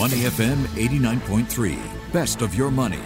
Money FM 89.3. Best of your money.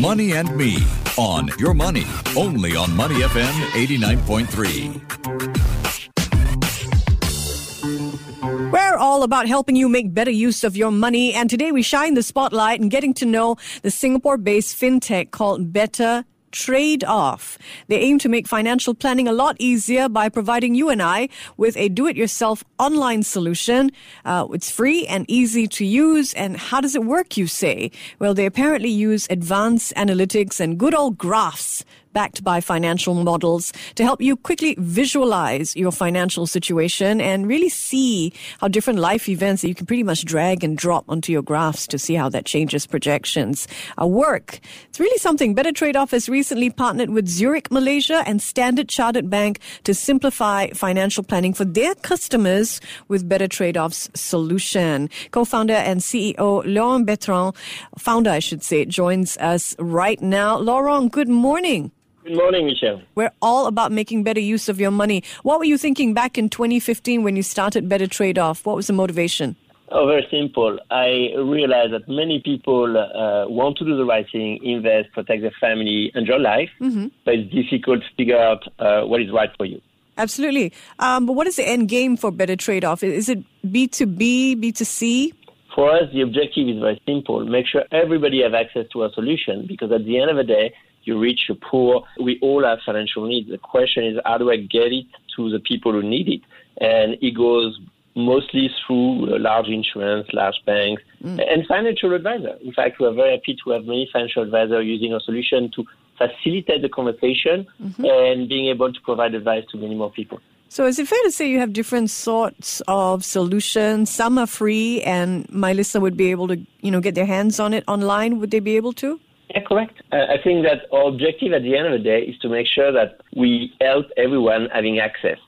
Money and Me on Your Money, only on Money FM 89.3. We're all about helping you make better use of your money, and today we shine the spotlight and getting to know the Singapore based fintech called Better Trade Off. They aim to make financial planning a lot easier by providing you and I with a do it yourself online solution. Uh, it's free and easy to use. And how does it work, you say? Well, they apparently use advanced analytics and good old graphs backed by financial models to help you quickly visualize your financial situation and really see how different life events that you can pretty much drag and drop onto your graphs to see how that changes projections uh, work. It's really something. Better Trade Off has recently partnered with Zurich Malaysia and Standard Chartered Bank to simplify financial planning for their customers with Better Trade Off's solution. Co-founder and CEO Laurent Bertrand, founder I should say, joins us right now. Laurent, good morning. Good morning, Michelle. We're all about making better use of your money. What were you thinking back in 2015 when you started Better Trade Off? What was the motivation? Oh, very simple. I realized that many people uh, want to do the right thing, invest, protect their family, enjoy life, mm-hmm. but it's difficult to figure out uh, what is right for you. Absolutely. Um, but what is the end game for Better Trade Off? Is it B2B, B2C? For us, the objective is very simple. Make sure everybody have access to a solution because at the end of the day, you rich, you poor, we all have financial needs. The question is, how do I get it to the people who need it? And it goes mostly through large insurance, large banks, mm. and financial advisor. In fact, we are very happy to have many financial advisors using our solution to facilitate the conversation mm-hmm. and being able to provide advice to many more people. So is it fair to say you have different sorts of solutions? Some are free and my listener would be able to, you know, get their hands on it online. Would they be able to? Yeah, correct. Uh, I think that our objective at the end of the day is to make sure that we help everyone having access.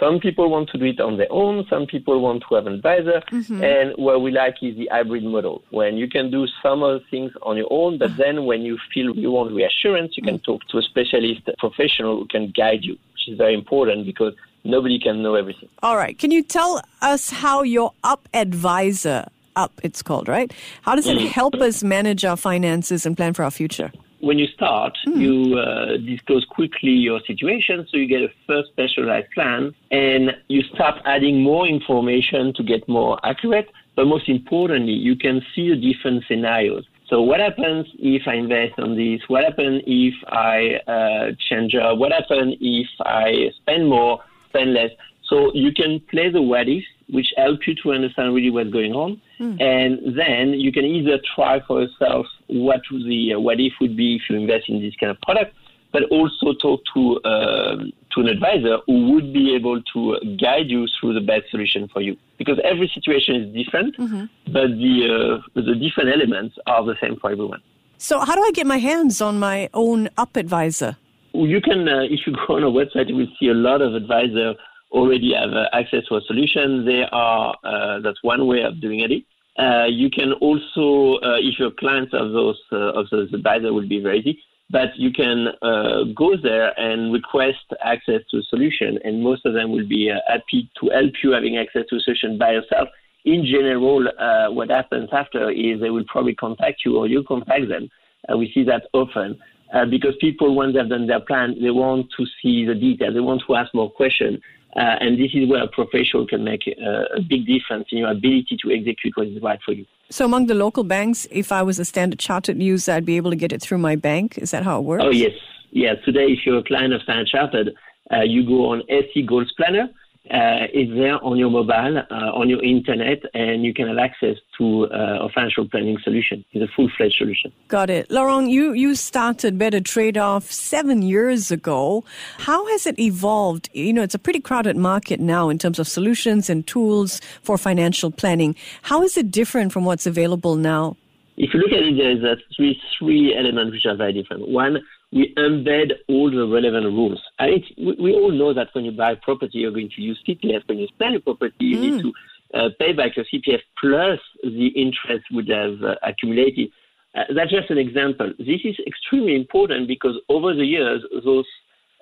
Some people want to do it on their own. Some people want to have an advisor. Mm-hmm. And what we like is the hybrid model, when you can do some of the things on your own, but then when you feel you want reassurance, you can mm. talk to a specialist a professional who can guide you, which is very important because nobody can know everything. All right. Can you tell us how your Up Advisor up, it's called, right? How does it mm. help us manage our finances and plan for our future? When you start, mm. you uh, disclose quickly your situation, so you get a first specialized plan, and you start adding more information to get more accurate. But most importantly, you can see the different scenarios. So what happens if I invest on this? What happens if I uh, change job? What happens if I spend more, spend less? So you can play the what if which help you to understand really what's going on. Mm. And then you can either try for yourself what the uh, what if would be if you invest in this kind of product, but also talk to uh, to an advisor who would be able to guide you through the best solution for you. Because every situation is different, mm-hmm. but the uh, the different elements are the same for everyone. So, how do I get my hands on my own Up Advisor? You can, uh, if you go on our website, you will see a lot of advisor already have uh, access to a solution, they are uh, that's one way of doing it. Uh, you can also, uh, if your clients of those uh, of those advisor, will be very easy. But you can uh, go there and request access to a solution, and most of them will be happy to help you having access to a solution by yourself. In general, what happens after is they will probably contact you or you contact them. we see that often. Uh, because people, once they've done their plan, they want to see the details. They want to ask more questions. Uh, and this is where a professional can make a, a big difference in your ability to execute what is right for you. So, among the local banks, if I was a Standard Chartered user, I'd be able to get it through my bank. Is that how it works? Oh, yes. Yeah. Today, if you're a client of Standard Chartered, uh, you go on SC Goals Planner uh, is there on your mobile, uh, on your internet, and you can have access to uh, a financial planning solution. It's a full-fledged solution. Got it. Laurent, you, you started Better Trade Off seven years ago. How has it evolved? You know, it's a pretty crowded market now in terms of solutions and tools for financial planning. How is it different from what's available now? If you look at it, there's uh, three, three elements which are very different. One, we embed all the relevant rules. Mean, we, we, all know that when you buy property, you're going to use CPF. When you sell a property, you mm. need to uh, pay back your CPF plus the interest would have uh, accumulated. Uh, that's just an example. This is extremely important because over the years, those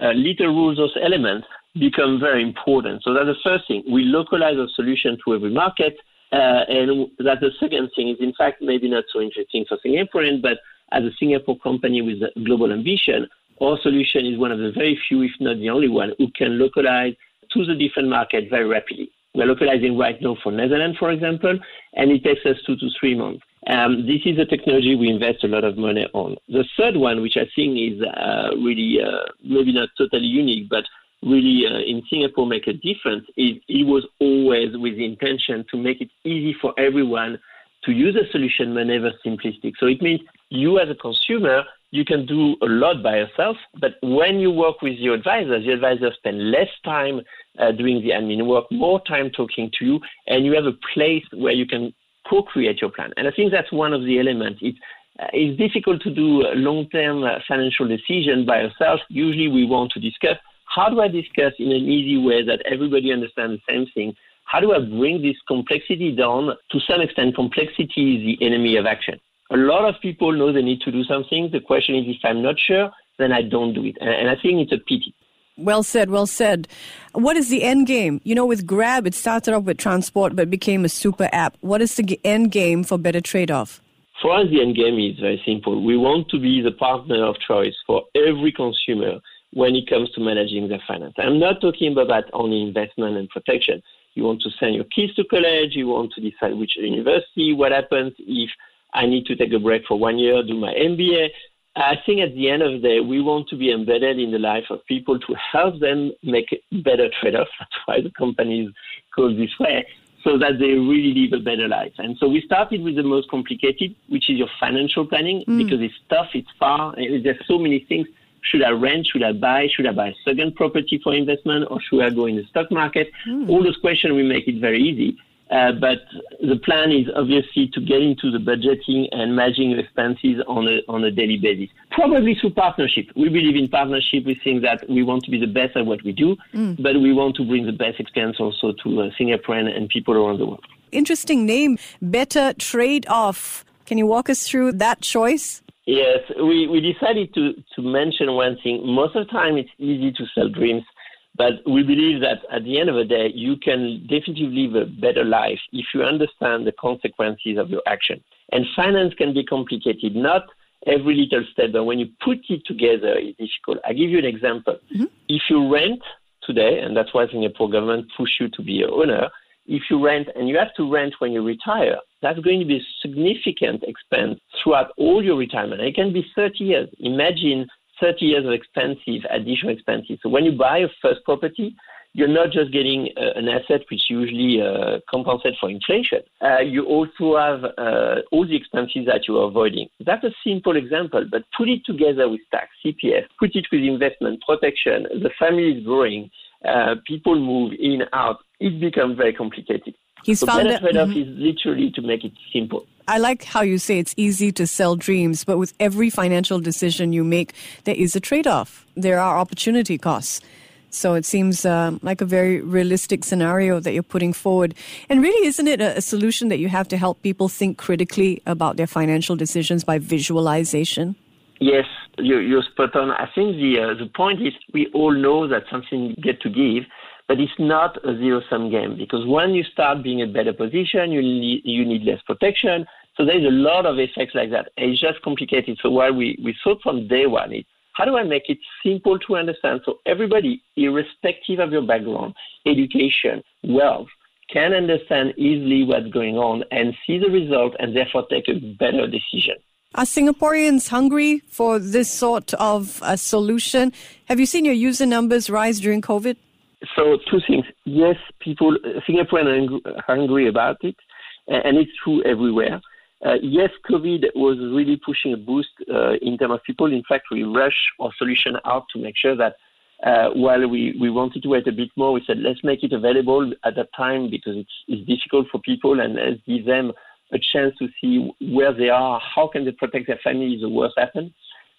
uh, little rules, those elements become very important. So that's the first thing. We localize a solution to every market. Uh, and that the second thing is, in fact, maybe not so interesting for Singaporeans, but as a Singapore company with a global ambition, our solution is one of the very few, if not the only one, who can localize to the different markets very rapidly. We're localizing right now for Netherlands, for example, and it takes us two to three months. Um, this is a technology we invest a lot of money on. The third one, which I think is uh, really uh, maybe not totally unique, but really uh, in Singapore make a difference, is it was always with the intention to make it easy for everyone to use a solution whenever simplistic. So it means you as a consumer, you can do a lot by yourself, but when you work with your advisors, your advisors spend less time uh, doing the admin work, more time talking to you, and you have a place where you can co-create your plan. And I think that's one of the elements. It's, uh, it's difficult to do long-term uh, financial decision by yourself. Usually we want to discuss how do I discuss in an easy way that everybody understands the same thing? How do I bring this complexity down? To some extent, complexity is the enemy of action. A lot of people know they need to do something. The question is, if I'm not sure, then I don't do it. And, and I think it's a pity. Well said, well said. What is the end game? You know, with Grab, it started off with transport but became a super app. What is the end game for Better Trade Off? For us, the end game is very simple. We want to be the partner of choice for every consumer when it comes to managing their finance. I'm not talking about only investment and protection. You want to send your kids to college, you want to decide which university, what happens if I need to take a break for one year, do my MBA. I think at the end of the day, we want to be embedded in the life of people to help them make better trade-offs. That's why the company is called this way, so that they really live a better life. And so we started with the most complicated, which is your financial planning, mm. because it's tough, it's far, there's so many things. Should I rent? Should I buy? Should I buy a second property for investment, or should I go in the stock market? Mm. All those questions we make it very easy. Uh, but the plan is obviously to get into the budgeting and managing expenses on a, on a daily basis. Probably through partnership. We believe in partnership. We think that we want to be the best at what we do, mm. but we want to bring the best experience also to uh, Singapore and people around the world. Interesting name, Better Trade Off. Can you walk us through that choice? Yes, we, we decided to, to mention one thing. Most of the time, it's easy to sell dreams but we believe that at the end of the day, you can definitely live a better life if you understand the consequences of your action. And finance can be complicated, not every little step, but when you put it together, it's difficult. I'll give you an example. Mm-hmm. If you rent today, and that's why Singapore government push you to be an owner, if you rent and you have to rent when you retire, that's going to be a significant expense throughout all your retirement. It can be 30 years. Imagine 30 years of expensive, additional expenses. So when you buy a first property, you're not just getting uh, an asset which usually uh, compensates for inflation. Uh, you also have uh, all the expenses that you are avoiding. That's a simple example, but put it together with tax, CPF, put it with investment, protection, the family is growing, uh, people move in, out. It becomes very complicated. He's so found better trade-off mm-hmm. is literally to make it simple. I like how you say it's easy to sell dreams, but with every financial decision you make, there is a trade off. There are opportunity costs. So it seems uh, like a very realistic scenario that you're putting forward. And really, isn't it a, a solution that you have to help people think critically about their financial decisions by visualization? Yes, you're, you're spot on. I think the uh, the point is we all know that something get to give, but it's not a zero sum game because when you start being in a better position, you need, you need less protection. So there's a lot of effects like that. It's just complicated. So while we, we thought from day one, is how do I make it simple to understand so everybody, irrespective of your background, education, wealth, can understand easily what's going on and see the result and therefore take a better decision. Are Singaporeans hungry for this sort of a solution? Have you seen your user numbers rise during COVID? So two things. Yes, people, Singaporeans are angry about it, and it's true everywhere. Uh, yes, COVID was really pushing a boost uh, in terms of people. In fact, we rushed our solution out to make sure that uh, while we, we wanted to wait a bit more, we said let's make it available at that time because it's, it's difficult for people and let's give them a chance to see where they are, how can they protect their family if the worst happens.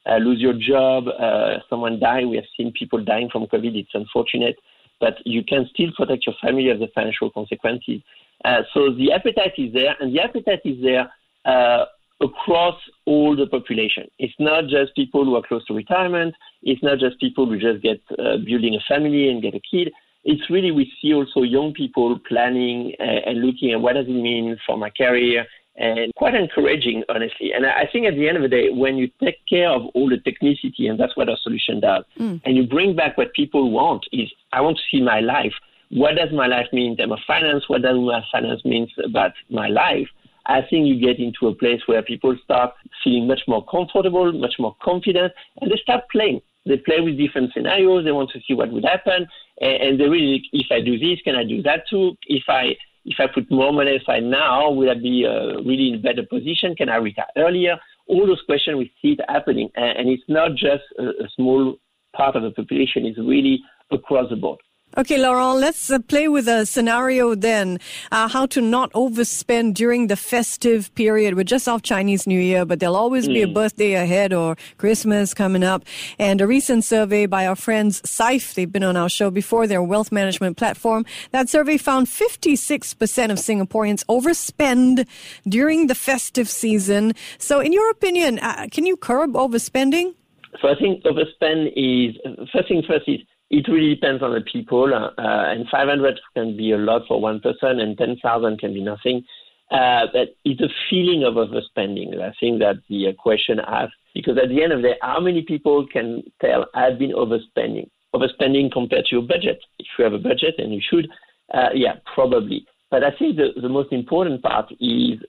Uh, lose your job, uh, someone die. We have seen people dying from COVID. It's unfortunate but you can still protect your family of the financial consequences. Uh, so the appetite is there, and the appetite is there uh, across all the population. It's not just people who are close to retirement. It's not just people who just get uh, building a family and get a kid. It's really we see also young people planning uh, and looking at what does it mean for my career and quite encouraging, honestly. And I think at the end of the day, when you take care of all the technicity, and that's what our solution does, mm. and you bring back what people want is, I want to see my life. What does my life mean in terms of finance? What does my finance mean about my life? I think you get into a place where people start feeling much more comfortable, much more confident, and they start playing. They play with different scenarios. They want to see what would happen, and, and they really, if I do this, can I do that too? If I if I put more money aside now, will I be uh, really in better position? Can I retire earlier? All those questions we see it happening, and, and it's not just a, a small part of the population; it's really across the board. Okay, Laurent, let's uh, play with a scenario then. Uh, how to not overspend during the festive period. We're just off Chinese New Year, but there'll always mm. be a hmm. birthday ahead or Christmas coming up. And a recent survey by our friends Syfe, they've been on our show before, their wealth management platform. That survey found 56% of Singaporeans overspend during the festive season. So, in your opinion, uh, can you curb overspending? So, I think overspend is, first thing first is, it really depends on the people, uh, and 500 can be a lot for one person, and 10,000 can be nothing. Uh, but it's a feeling of overspending. I think that the uh, question asks, because at the end of the day, how many people can tell I've been overspending? Overspending compared to your budget. If you have a budget, and you should, uh, yeah, probably. But I think the, the most important part is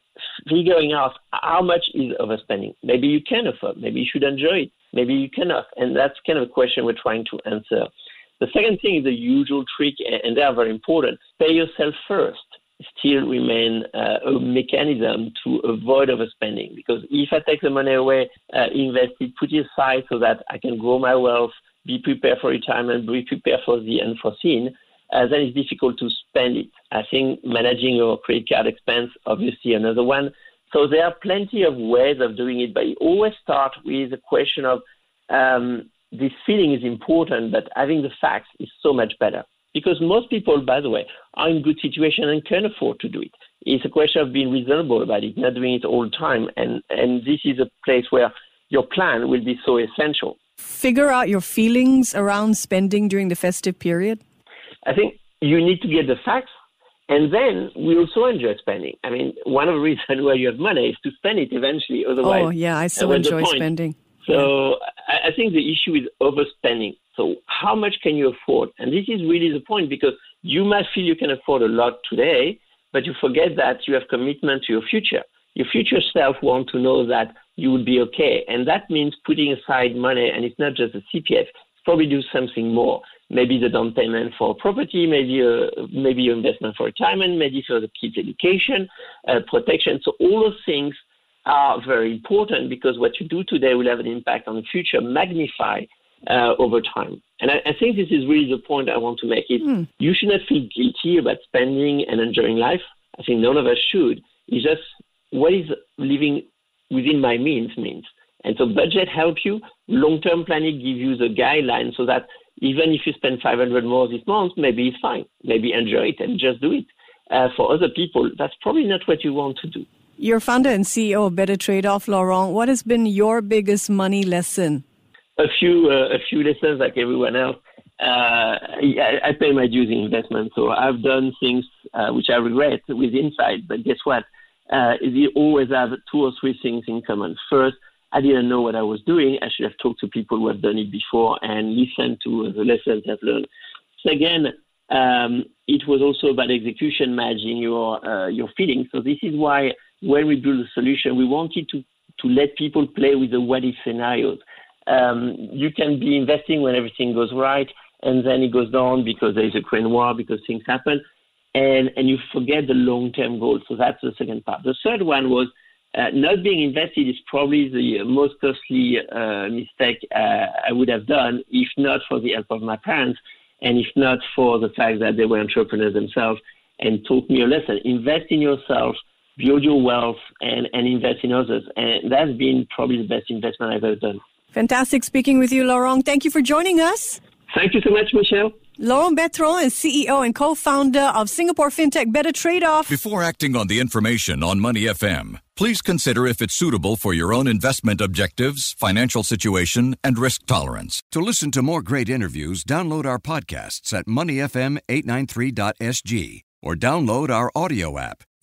figuring out how much is overspending. Maybe you can afford, maybe you should enjoy it, maybe you cannot. And that's kind of a question we're trying to answer. The second thing is the usual trick, and they are very important. Pay yourself first still remain uh, a mechanism to avoid overspending. Because if I take the money away, uh, invest it, put it aside so that I can grow my wealth, be prepared for retirement, be prepared for the unforeseen, uh, then it's difficult to spend it. I think managing your credit card expense, obviously another one. So there are plenty of ways of doing it, but you always start with the question of um, this feeling is important, but having the facts is so much better. Because most people, by the way, are in good situation and can afford to do it. It's a question of being reasonable about it, not doing it all the time. And, and this is a place where your plan will be so essential. Figure out your feelings around spending during the festive period? I think you need to get the facts, and then we also enjoy spending. I mean, one of the reasons why you have money is to spend it eventually. Otherwise, oh yeah, I so enjoy spending. So I think the issue is overspending. So how much can you afford? And this is really the point because you might feel you can afford a lot today, but you forget that you have commitment to your future. Your future self wants to know that you will be okay. And that means putting aside money, and it's not just a CPF, probably do something more. Maybe the down payment for property, maybe a, maybe your investment for retirement, maybe for the kids' education, uh, protection. So all those things are very important because what you do today will have an impact on the future, magnify uh, over time. And I, I, think this is really the point I want to make. It mm. you should not feel guilty about spending and enjoying life. I think none of us should. It's just what is living within my means means. And so budget help you. Long-term planning give you the guideline so that even if you spend 500 more this month, maybe it's fine. Maybe enjoy it and just do it. Uh, for other people, that's probably not what you want to do. You're founder and CEO of Better Trade Off, Laurent. What has been your biggest money lesson? A few, uh, a few lessons like everyone else. Uh, I, I, pay my dues in investment, so I've done things uh, which I regret with insight. But guess what? Uh, you always have two or three things in common. First, I didn't know what I was doing. I should have talked to people who have done it before and listened to the lessons I've learned. Second, um, it was also about execution, managing your uh, your feelings. So this is why when we build a solution, we wanted to, to let people play with the what if scenarios. Um, you can be investing when everything goes right, and then it goes down because there is a Ukraine war, because things happen, and, and you forget the long term goal. So that's the second part. The third one was uh, not being invested is probably the most costly uh, mistake uh, I would have done if not for the help of my parents and if not for the fact that they were entrepreneurs themselves and taught me a lesson. Invest in yourself build your wealth and, and invest in others. And that's been probably the best investment I've ever done. Fantastic speaking with you, Laurent. Thank you for joining us. Thank you so much, Michelle. Laurent Bertrand is CEO and co-founder of Singapore FinTech Better Trade Off. Before acting on the information on Money FM, please consider if it's suitable for your own investment objectives, financial situation, and risk tolerance. To listen to more great interviews, download our podcasts at moneyfm893.sg or download our audio app.